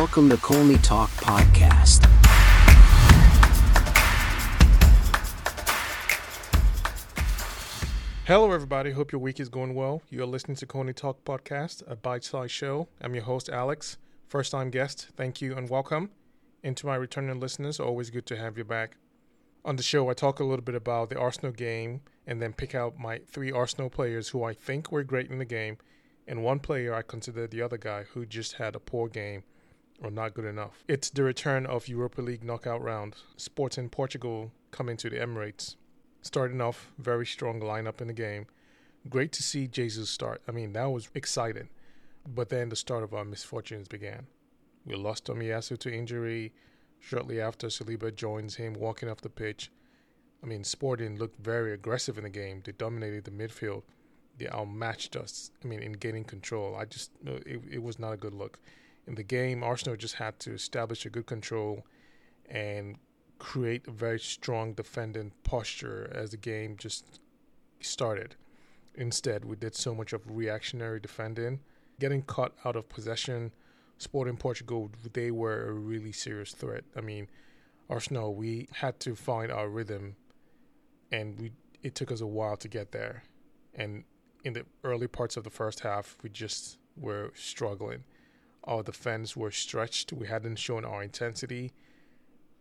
Welcome to Colney Talk Podcast. Hello, everybody. Hope your week is going well. You are listening to Colney Talk Podcast, a bite sized show. I'm your host, Alex. First time guest, thank you and welcome. And to my returning listeners, always good to have you back. On the show, I talk a little bit about the Arsenal game and then pick out my three Arsenal players who I think were great in the game, and one player I consider the other guy who just had a poor game or not good enough. It's the return of Europa League knockout round. Sporting Portugal coming to the Emirates starting off very strong lineup in the game. Great to see Jesus start. I mean, that was exciting. But then the start of our misfortunes began. We lost Tomiyasu to injury. Shortly after, Saliba joins him walking off the pitch. I mean, Sporting looked very aggressive in the game. They dominated the midfield. They outmatched us. I mean, in gaining control. I just, uh, it, it was not a good look. In the game, Arsenal just had to establish a good control and create a very strong defending posture as the game just started. Instead, we did so much of reactionary defending, getting caught out of possession. Sporting Portugal, they were a really serious threat. I mean, Arsenal, we had to find our rhythm, and we it took us a while to get there. And in the early parts of the first half, we just were struggling. Our defense were stretched. We hadn't shown our intensity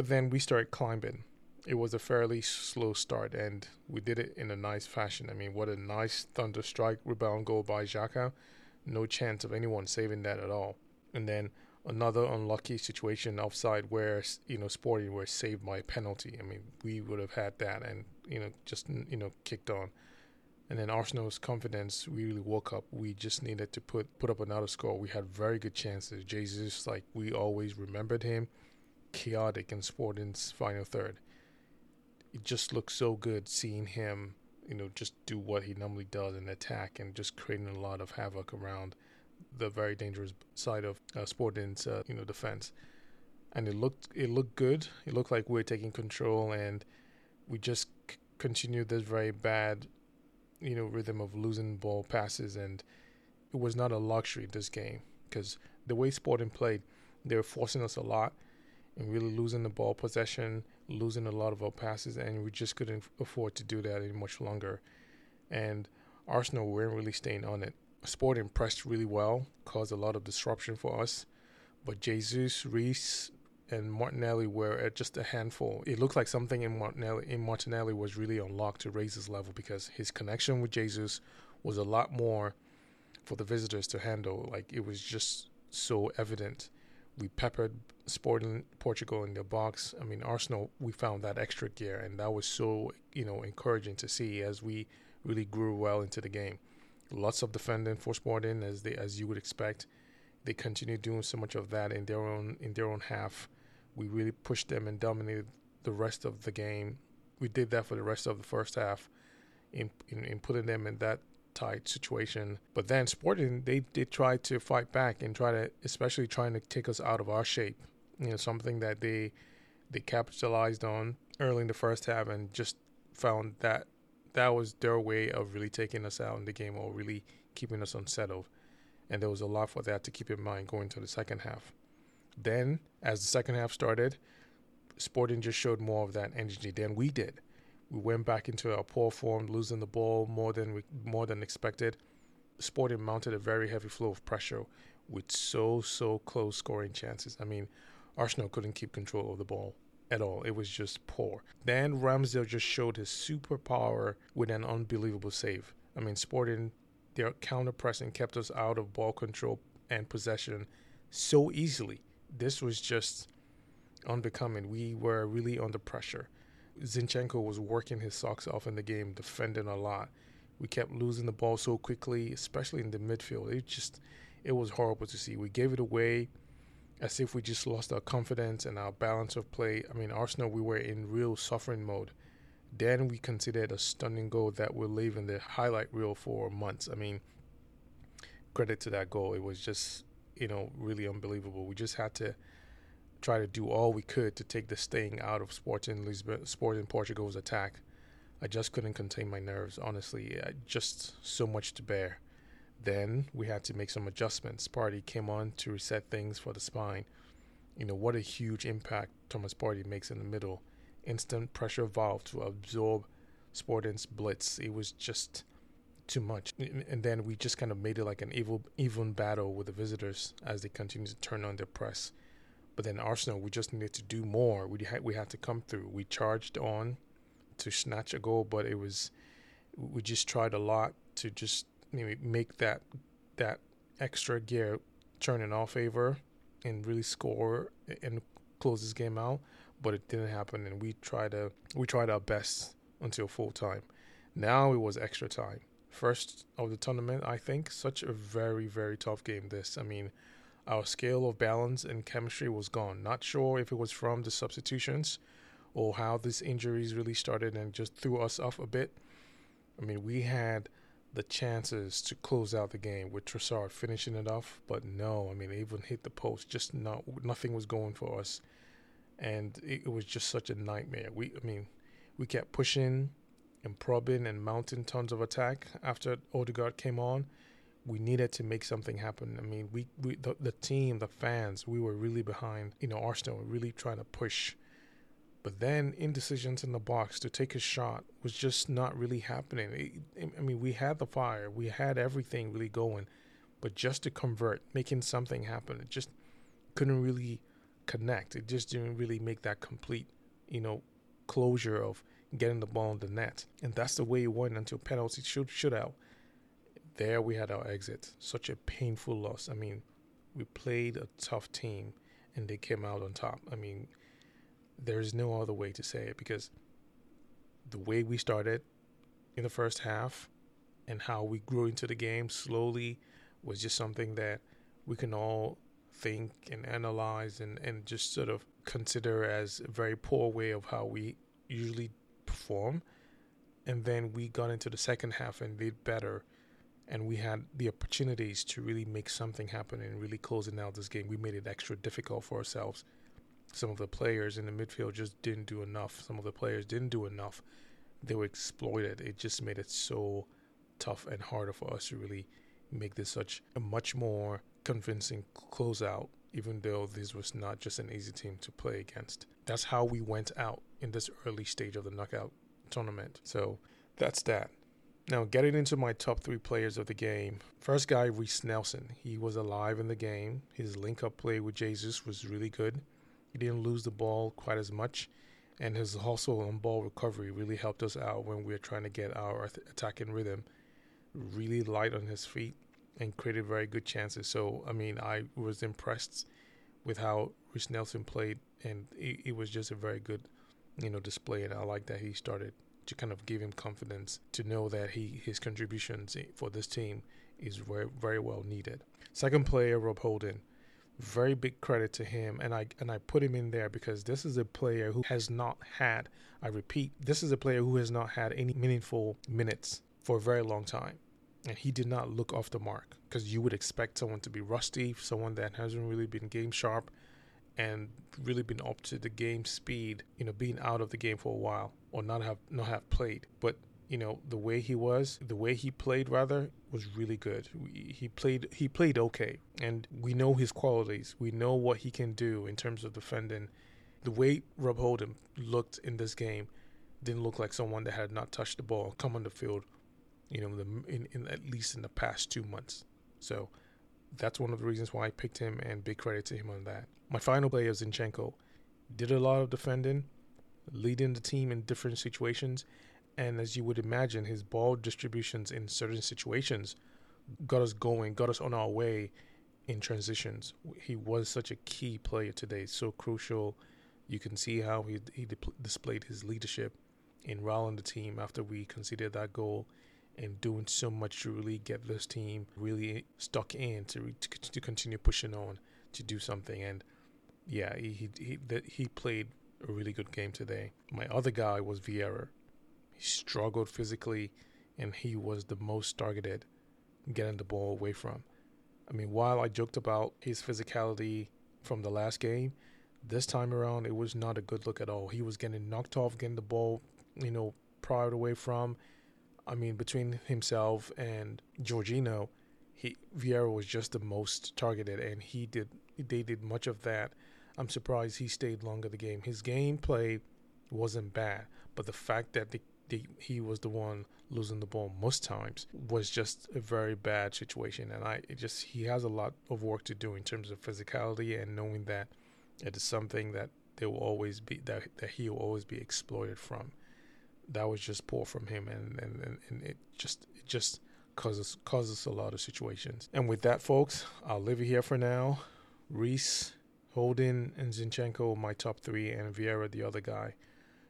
but then we started climbing. It was a fairly slow start, and we did it in a nice fashion. I mean, what a nice thunder strike rebound goal by Xhaka. No chance of anyone saving that at all. And then another unlucky situation offside where you know Sporting were saved by a penalty. I mean, we would have had that and you know just you know kicked on. And then Arsenal's confidence we really woke up. We just needed to put put up another score. We had very good chances. Jesus, like we always remembered him chaotic in Sporting's final third. It just looked so good seeing him, you know, just do what he normally does in attack and just creating a lot of havoc around the very dangerous side of uh, Sporting's, uh, you know, defense. And it looked it looked good. It looked like we were taking control, and we just c- continued this very bad, you know, rhythm of losing ball passes, and it was not a luxury this game because the way Sporting played, they were forcing us a lot and really losing the ball possession, losing a lot of our passes, and we just couldn't afford to do that any much longer. And Arsenal weren't really staying on it. Sporting pressed really well, caused a lot of disruption for us, but Jesus, Reiss, and Martinelli were uh, just a handful. It looked like something in Martinelli, in Martinelli was really unlocked to raise his level because his connection with Jesus was a lot more for the visitors to handle. Like it was just so evident we peppered Sporting Portugal in their box. I mean, Arsenal, we found that extra gear, and that was so you know encouraging to see as we really grew well into the game. Lots of defending for Sporting, as they as you would expect. They continued doing so much of that in their own in their own half. We really pushed them and dominated the rest of the game. We did that for the rest of the first half, in in, in putting them in that tight situation. But then Sporting, they did try to fight back and try to, especially trying to take us out of our shape. You know, something that they they capitalized on early in the first half and just found that that was their way of really taking us out in the game or really keeping us unsettled. And there was a lot for that to keep in mind going to the second half. Then, as the second half started, Sporting just showed more of that energy than we did we went back into our poor form, losing the ball more than we, more than expected. Sporting mounted a very heavy flow of pressure with so so close scoring chances. I mean, Arsenal couldn't keep control of the ball at all. It was just poor. Then Ramsdale just showed his superpower with an unbelievable save. I mean, Sporting their counter pressing kept us out of ball control and possession so easily. This was just unbecoming. We were really under pressure. Zinchenko was working his socks off in the game, defending a lot. We kept losing the ball so quickly, especially in the midfield. It just, it was horrible to see. We gave it away as if we just lost our confidence and our balance of play. I mean, Arsenal, we were in real suffering mode. Then we considered a stunning goal that will live in the highlight reel for months. I mean, credit to that goal. It was just, you know, really unbelievable. We just had to try to do all we could to take the sting out of Sporting Lisbon, Sporting Portugal's attack. I just couldn't contain my nerves, honestly. I, just so much to bear. Then we had to make some adjustments. Partey came on to reset things for the spine. you know, what a huge impact Thomas Partey makes in the middle. Instant pressure valve to absorb Sporting's blitz. It was just too much. And then we just kind of made it like an evil, even battle with the visitors as they continue to turn on their press. But then Arsenal, we just needed to do more. We had we had to come through. We charged on to snatch a goal, but it was we just tried a lot to just know, make that that extra gear turn in our favor and really score and close this game out. But it didn't happen, and we tried to we tried our best until full time. Now it was extra time. First of the tournament, I think. Such a very very tough game. This, I mean, our scale of balance and chemistry was gone. Not sure if it was from the substitutions or how these injuries really started and just threw us off a bit. I mean, we had the chances to close out the game with Trossard finishing it off, but no, I mean, even hit the post. Just not nothing was going for us, and it was just such a nightmare. We, I mean, we kept pushing and probing and mounting tons of attack after Odegaard came on. We needed to make something happen. I mean, we, we the, the team, the fans, we were really behind. You know, Arsenal, were really trying to push but then indecisions in the box to take a shot was just not really happening. I mean, we had the fire, we had everything really going, but just to convert, making something happen, it just couldn't really connect. It just didn't really make that complete, you know, closure of getting the ball in the net. And that's the way it went until penalty shoot shootout. There we had our exit. Such a painful loss. I mean, we played a tough team and they came out on top. I mean, there's no other way to say it because the way we started in the first half and how we grew into the game slowly was just something that we can all think and analyze and, and just sort of consider as a very poor way of how we usually perform. And then we got into the second half and did better. And we had the opportunities to really make something happen and really closing out this game. We made it extra difficult for ourselves some of the players in the midfield just didn't do enough. Some of the players didn't do enough. They were exploited. It just made it so tough and harder for us to really make this such a much more convincing closeout, even though this was not just an easy team to play against. That's how we went out in this early stage of the knockout tournament. So that's that. Now, getting into my top three players of the game. First guy, Reiss Nelson. He was alive in the game. His link up play with Jesus was really good. He didn't lose the ball quite as much, and his hustle on ball recovery really helped us out when we were trying to get our attacking rhythm. Really light on his feet and created very good chances. So, I mean, I was impressed with how Reiss Nelson played, and it, it was just a very good, you know, display. And I like that he started to kind of give him confidence to know that he his contributions for this team is very very well needed. Second player, Rob Holding, very big credit to him and I and I put him in there because this is a player who has not had I repeat this is a player who has not had any meaningful minutes for a very long time and he did not look off the mark because you would expect someone to be rusty someone that hasn't really been game sharp and really been up to the game speed you know being out of the game for a while or not have not have played. But you know the way he was the way he played rather was really good. He played he played okay. And we know his qualities. We know what he can do in terms of defending. The way rob holding looked in this game didn't look like someone that had not touched the ball come on the field you know the, in, in at least in the past two months so that's one of the reasons why i picked him and big credit to him on that my final player zinchenko did a lot of defending leading the team in different situations and as you would imagine, his ball distributions in certain situations got us going, got us on our way in transitions. He was such a key player today, so crucial. You can see how he he displayed his leadership in rallying the team after we conceded that goal and doing so much to really get this team really stuck in to to, continue pushing on to do something. And yeah, he he he, he played a really good game today. My other guy was Vieira. He struggled physically, and he was the most targeted getting the ball away from. I mean, while I joked about his physicality from the last game, this time around it was not a good look at all. He was getting knocked off, getting the ball, you know, pried away from. I mean, between himself and Jorginho, he Vieira was just the most targeted, and he did they did much of that I'm surprised he stayed longer the game. His gameplay wasn't bad, but the fact that the, the, he was the one losing the ball most times was just a very bad situation. And I just he has a lot of work to do in terms of physicality and knowing that it is something that there will always be that that he will always be exploited from. That was just poor from him, and and, and it just it just causes causes a lot of situations. And with that, folks, I'll leave it here for now. Reiss, Holding, and Zinchenko my top three, and Vieira the other guy.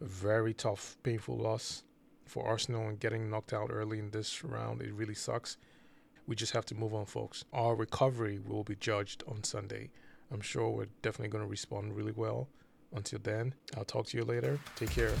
A very tough, painful loss for Arsenal and getting knocked out early in this round. It really sucks. We just have to move on, folks. Our recovery will be judged on Sunday. I'm sure we're definitely going to respond really well. Until then, I'll talk to you later. Take care.